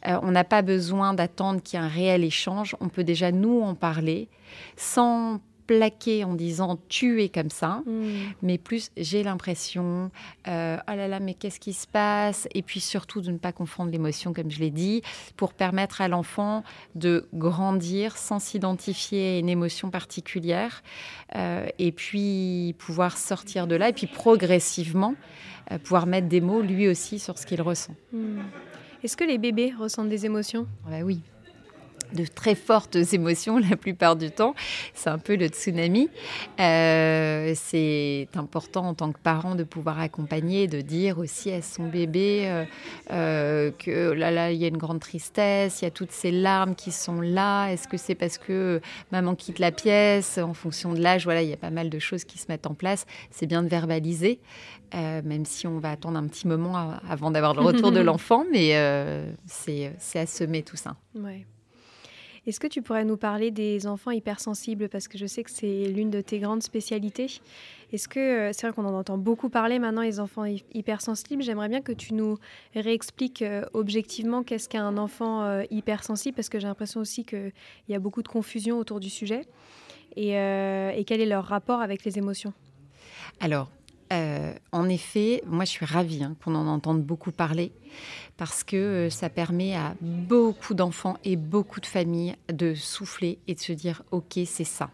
On n'a pas besoin d'attendre qu'il y ait un réel échange. On peut déjà nous en parler sans plaquer en disant tu es comme ça, hmm. mais plus j'ai l'impression, euh, oh là là, mais qu'est-ce qui se passe? Et puis surtout de ne pas confondre l'émotion, comme je l'ai dit, pour permettre à l'enfant de grandir sans s'identifier à une émotion particulière, euh, et puis pouvoir sortir de là, et puis progressivement euh, pouvoir mettre des mots lui aussi sur ce qu'il ressent. Hmm.
Est-ce que les bébés ressentent des émotions?
Bah Oui. De très fortes émotions la plupart du temps. C'est un peu le tsunami. Euh, c'est important en tant que parent de pouvoir accompagner, de dire aussi à son bébé euh, euh, que là, là, il y a une grande tristesse, il y a toutes ces larmes qui sont là. Est-ce que c'est parce que maman quitte la pièce? En fonction de l'âge, voilà, il y a pas mal de choses qui se mettent en place. C'est bien de verbaliser, même si on va attendre un petit moment avant d'avoir le retour de l'enfant, mais c'est à semer tout ça.
Ouais. Est-ce que tu pourrais nous parler des enfants hypersensibles? Parce que je sais que c'est l'une de tes grandes spécialités. Est-ce que, euh, c'est vrai qu'on en entend beaucoup parler maintenant, les enfants hypersensibles. J'aimerais bien que tu nous réexpliques euh, objectivement qu'est-ce qu'un enfant euh, hypersensible, parce que j'ai l'impression aussi qu'il y a beaucoup de confusion autour du sujet. Et, et quel est leur rapport avec les émotions?
Alors, euh, en effet, moi je suis ravie hein, qu'on en entende beaucoup parler parce que euh, ça permet à beaucoup d'enfants et beaucoup de familles de souffler et de se dire ok c'est ça.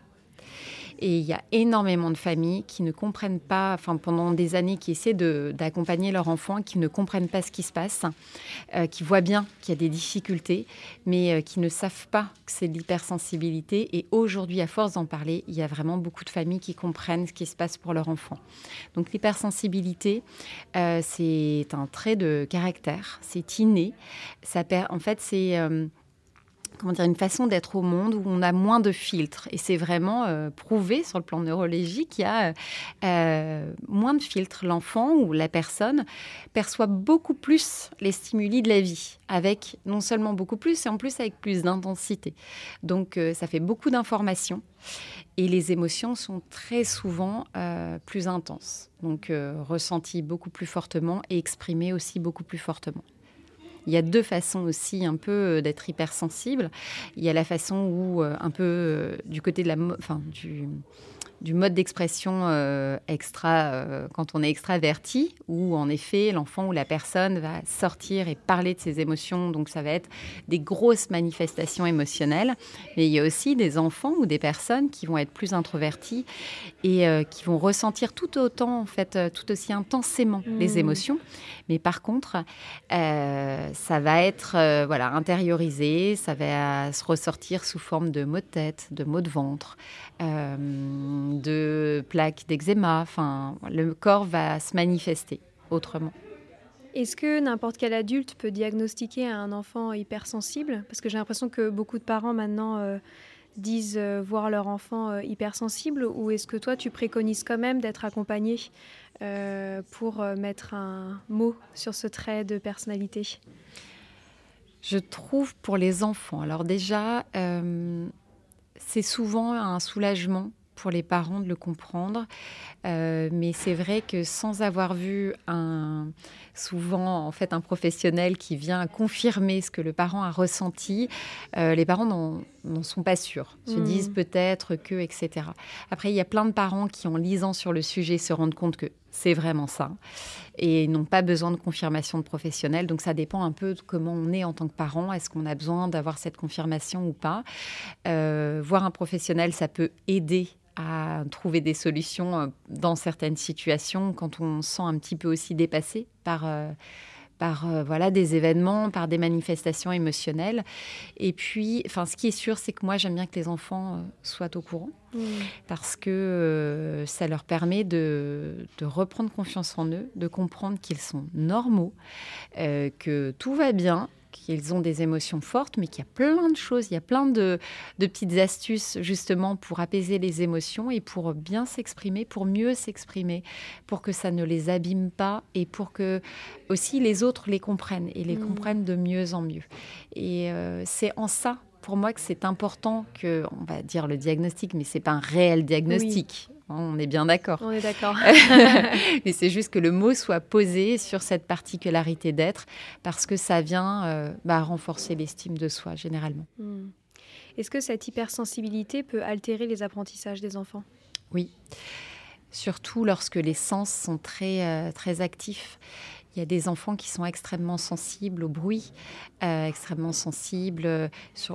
Et il y a énormément de familles qui ne comprennent pas, enfin pendant des années, qui essaient d'accompagner leurs enfants, qui ne comprennent pas ce qui se passe, euh, qui voient bien qu'il y a des difficultés, mais euh, qui ne savent pas que c'est de l'hypersensibilité. Et aujourd'hui, à force d'en parler, il y a vraiment beaucoup de familles qui comprennent ce qui se passe pour leur enfant. Donc l'hypersensibilité, euh, c'est un trait de caractère, c'est inné. Ça, en fait, c'est comment dire, une façon d'être au monde où on a moins de filtres. Et c'est vraiment euh, prouvé sur le plan neurologique qu'il y a euh, moins de filtres. L'enfant ou la personne perçoit beaucoup plus les stimuli de la vie, avec non seulement beaucoup plus, et en plus avec plus d'intensité. Donc euh, ça fait beaucoup d'informations. Et les émotions sont très souvent plus intenses, donc ressenties beaucoup plus fortement et exprimées aussi beaucoup plus fortement. Il y a deux façons aussi un peu euh, d'être hypersensible. Il y a la façon où, euh, un peu euh, du côté de la, enfin, du, du mode d'expression euh, extra euh, quand on est extraverti, où en effet l'enfant ou la personne va sortir et parler de ses émotions, donc ça va être des grosses manifestations émotionnelles. Mais il y a aussi des enfants ou des personnes qui vont être plus introvertis et euh, qui vont ressentir tout autant, en fait, tout aussi intensément les mmh. émotions. Mais par contre, ça va être voilà intériorisé, ça va se ressortir sous forme de mots de tête, de mots de ventre de plaques d'eczéma. Enfin, le corps va se manifester autrement.
Est-ce que n'importe quel adulte peut diagnostiquer un enfant hypersensible? Parce que j'ai l'impression que beaucoup de parents maintenant euh, disent euh, voir leur enfant euh, hypersensible. Ou est-ce que toi, tu préconises quand même d'être accompagné pour mettre un mot sur ce trait de personnalité?
Je trouve pour les enfants, alors déjà, c'est souvent un soulagement pour les parents de le comprendre. Euh, mais c'est vrai que sans avoir vu un, souvent en fait un professionnel qui vient confirmer ce que le parent a ressenti, euh, les parents n'en sont pas sûrs, se hmm. disent peut-être que, etc. Après, il y a plein de parents qui, en lisant sur le sujet, se rendent compte que c'est vraiment ça et n'ont pas besoin de confirmation de professionnel. Donc ça dépend un peu de comment on est en tant que parent. Est-ce qu'on a besoin d'avoir cette confirmation ou pas? Euh, Voir un professionnel, ça peut aider à trouver des solutions euh, dans certaines situations quand on se sent un petit peu aussi dépassé par, par euh, voilà, des événements, par des manifestations émotionnelles. Et puis, enfin, ce qui est sûr, c'est que moi, j'aime bien que les enfants soient au courant mmh. parce que ça leur permet de, de, reprendre confiance en eux, de comprendre qu'ils sont normaux, que tout va bien qu'ils ont des émotions fortes, mais qu'il y a plein de choses, il y a plein de, petites astuces justement pour apaiser les émotions et pour bien s'exprimer, pour mieux s'exprimer, pour que ça ne les abîme pas et pour que aussi les autres les comprennent et les mmh. comprennent de mieux en mieux. Et euh, c'est en ça pour moi que c'est important que, on va dire le diagnostic, mais c'est pas un réel diagnostic. On est bien d'accord.
On est d'accord.
Mais c'est juste que le mot soit posé sur cette particularité d'être parce que ça vient euh, bah, renforcer l'estime de soi généralement. Hmm.
Est-ce que cette hypersensibilité peut altérer les apprentissages des enfants?
Oui surtout lorsque les sens sont très, euh, très actifs. Il y a des enfants qui sont extrêmement sensibles au bruit, euh, extrêmement sensibles euh,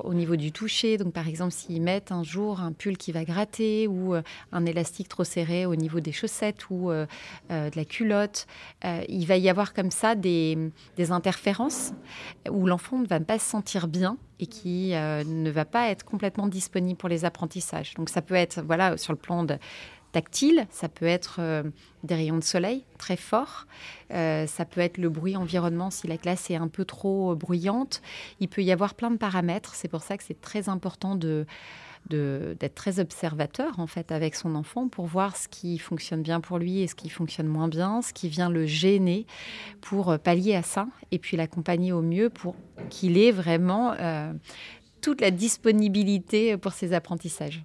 au niveau du toucher. Donc, par exemple, s'ils mettent un jour un pull qui va gratter ou euh, un élastique trop serré au niveau des chaussettes ou de la culotte, il va y avoir comme ça des, des interférences où l'enfant ne va pas se sentir bien et qui ne va pas être complètement disponible pour les apprentissages. Donc, ça peut être, voilà, sur le plan de tactile, ça peut être euh, des rayons de soleil très forts, euh, ça peut être le bruit environnement si la classe est un peu trop bruyante. Il peut y avoir plein de paramètres. C'est pour ça que c'est très important de d'être très observateur en fait avec son enfant pour voir ce qui fonctionne bien pour lui et ce qui fonctionne moins bien, ce qui vient le gêner pour euh, pallier à ça et puis l'accompagner au mieux pour qu'il ait vraiment toute la disponibilité pour ses apprentissages.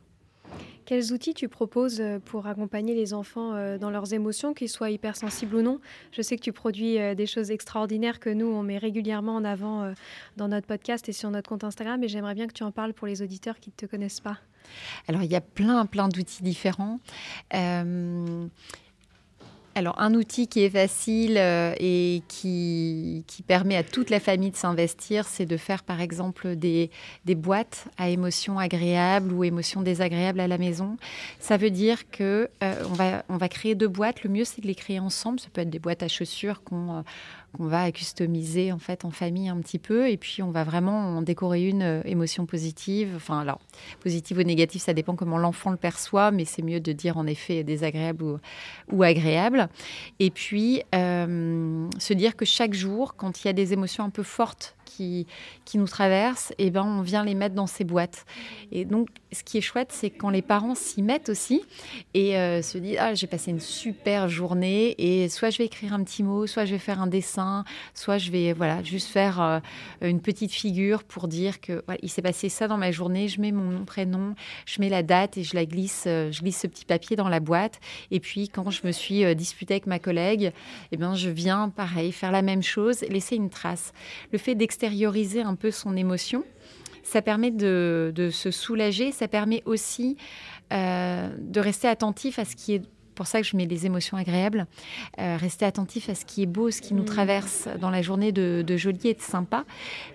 Quels outils tu proposes euh, pour accompagner les enfants euh, dans leurs émotions, qu'ils soient hypersensibles ou non? Je sais que tu produis euh, des choses extraordinaires que nous, on met régulièrement en avant dans notre podcast et sur notre compte Instagram, et j'aimerais bien que tu en parles pour les auditeurs qui ne te connaissent pas.
Alors, il y a plein, plein d'outils différents. Alors, un outil qui est facile euh, et qui, permet à toute la famille de s'investir, c'est de faire par exemple des, boîtes à émotions agréables ou émotions désagréables à la maison. Ça veut dire que euh, on, va, on va créer deux boîtes. Le mieux, c'est de les créer ensemble. Ça peut être des boîtes à chaussures qu'on qu'on va customiser en fait en famille un petit peu. Et puis on va vraiment en décorer une euh, émotion positive. Enfin alors positive ou négative ça dépend comment l'enfant le perçoit mais c'est mieux de dire en effet désagréable ou, agréable. Et puis euh, se dire que chaque jour quand il y a des émotions un peu fortes qui, nous traversent, et eh ben, on vient les mettre dans ces boîtes. Et donc, ce qui est chouette, c'est quand les parents s'y mettent aussi et euh, se disent Ah, j'ai passé une super journée, et soit je vais écrire un petit mot, soit je vais faire un dessin, soit je vais voilà, juste faire euh, une petite figure pour dire que il s'est passé ça dans ma journée, je mets mon prénom, je mets la date et je la glisse, euh, je glisse ce petit papier dans la boîte. Et puis, quand je me suis disputée avec ma collègue, et eh ben, je viens, pareil, faire la même chose, laisser une trace. Le fait d'extérioriser extérioriser un peu son émotion. Ça permet de, se soulager, ça permet aussi euh, de rester attentif à ce qui est pour ça que je mets les émotions agréables. Euh, rester attentif à ce qui est beau, ce qui nous mmh. traverse dans la journée de, de joli et de sympa.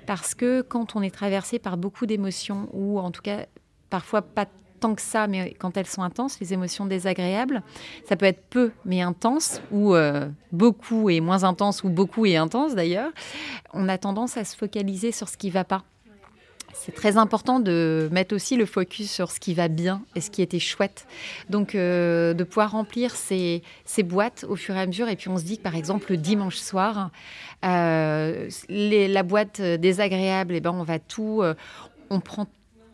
Parce que quand on est traversé par beaucoup d'émotions, ou en tout cas parfois pas tant que ça, mais quand elles sont intenses, les émotions désagréables, ça peut être peu mais intense, ou euh, beaucoup et moins intense, ou beaucoup et intense d'ailleurs, on a tendance à se focaliser sur ce qui ne va pas. C'est très important de mettre aussi le focus sur ce qui va bien et ce qui était chouette. Donc, euh, de pouvoir remplir ces, boîtes au fur et à mesure. Et puis, on se dit que, par exemple, le dimanche soir, euh, la boîte désagréable, et eh ben, on va tout, on prend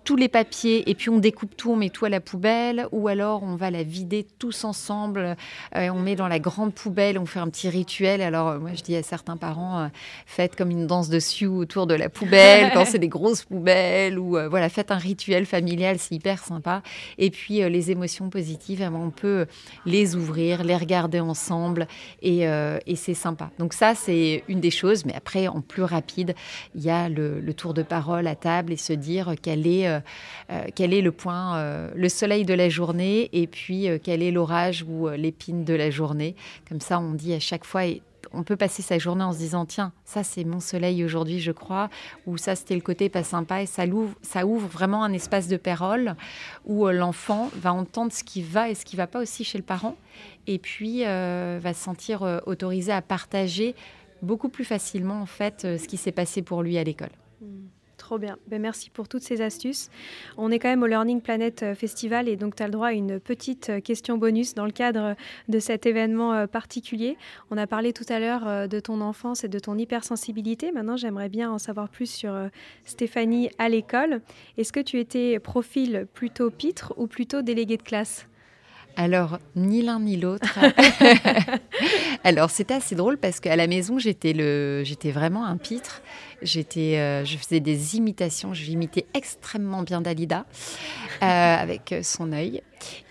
tous les papiers et puis on découpe tout, on met tout à la poubelle, ou alors on va la vider tous ensemble, euh, on met dans la grande poubelle, on fait un petit rituel. Alors euh, moi je dis à certains parents, euh, faites comme une danse de Sioux autour de la poubelle quand c'est des grosses poubelles, ou voilà, faites un rituel familial, c'est hyper sympa. Et puis les émotions positives, eh ben, on peut les ouvrir, les regarder ensemble, et, et c'est sympa. Donc ça c'est une des choses, mais après en plus rapide, il y a le, le tour de parole à table et se dire quelle est euh, euh, quel est le point, euh, le soleil de la journée et puis quel est l'orage ou l'épine de la journée. Comme ça, on dit à chaque fois, et on peut passer sa journée en se disant tiens ça c'est mon soleil aujourd'hui je crois ou ça c'était le côté pas sympa et ça ouvre, vraiment un espace de parole où l'enfant va entendre ce qui va et ce qui va pas aussi chez le parent et puis va se sentir autorisé à partager beaucoup plus facilement en fait ce qui s'est passé pour lui à l'école. Mmh.
Trop bien. Ben, merci pour toutes ces astuces. On est quand même au Learning Planet euh, Festival et donc tu as le droit à une petite euh, question bonus dans le cadre de cet événement euh, particulier. On a parlé tout à l'heure de ton enfance et de ton hypersensibilité. Maintenant, j'aimerais bien en savoir plus sur Stéphanie à l'école. Est-ce que tu étais profil plutôt pitre ou plutôt délégué de classe?
Alors, ni l'un ni l'autre. Alors, c'était assez drôle parce qu'à la maison, j'étais, le... j'étais vraiment un pitre. J'étais, euh, je faisais des imitations. Je l'imitais extrêmement bien Dalida euh, avec son œil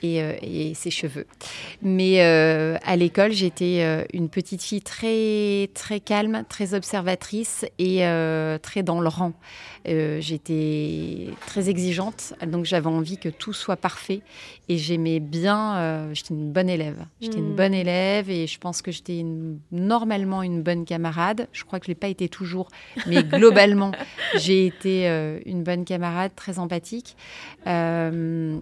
et, et, ses cheveux. Mais à l'école, j'étais une petite fille très très calme, très observatrice et très dans le rang. j'étais très exigeante, donc j'avais envie que tout soit parfait et j'aimais bien. j'étais une bonne élève. J'étais une hmm. bonne élève et je pense que j'étais normalement une bonne camarade. Je crois que je l'ai pas été toujours, mais globalement, j'ai été euh, une bonne camarade, très empathique. Euh,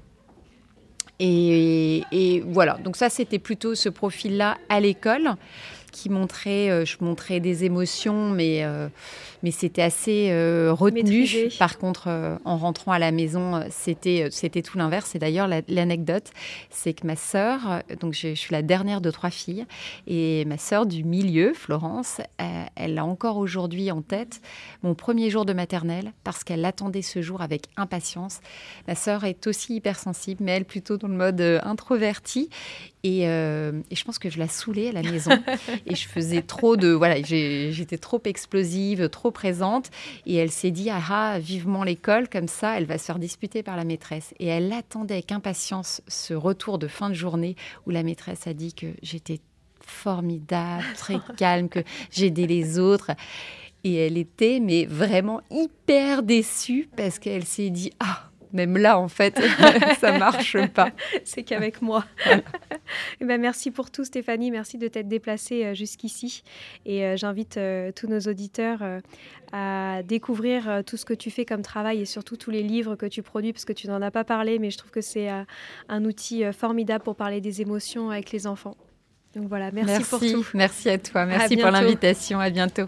et, voilà, donc ça c'était plutôt ce profil-là à l'école qui montrait, euh, je montrais des émotions, mais, euh, mais c'était assez euh, retenu. Par contre, en rentrant à la maison, c'était, c'était tout l'inverse. Et d'ailleurs, l'anecdote, c'est que ma sœur, donc je, suis la dernière de trois filles, et ma sœur du milieu, Florence, elle a encore aujourd'hui en tête mon premier jour de maternelle parce qu'elle attendait ce jour avec impatience. Ma sœur est aussi hypersensible, mais elle plutôt dans le mode introverti. Et, et, je pense que je la saoulais à la maison. et je faisais trop de voilà, j'étais trop explosive, trop présente. Et elle s'est dit ah, ah vivement l'école. Comme ça, elle va se faire disputer par la maîtresse. Et elle attendait avec impatience ce retour de fin de journée où la maîtresse a dit que j'étais formidable, très calme, que j'aidais les autres. Et elle était mais vraiment hyper déçue parce qu'elle s'est dit ah même là, en fait, ça marche pas.
C'est qu'avec moi. Eh ben, merci pour tout, Stéphanie. Merci de t'être déplacée euh, jusqu'ici. Et euh, j'invite euh, tous nos auditeurs à découvrir tout ce que tu fais comme travail et surtout tous les livres que tu produis, parce que tu n'en as pas parlé, mais je trouve que c'est un outil formidable pour parler des émotions avec les enfants. Donc voilà, merci, pour tout.
Merci à toi. Merci pour l'invitation. À bientôt.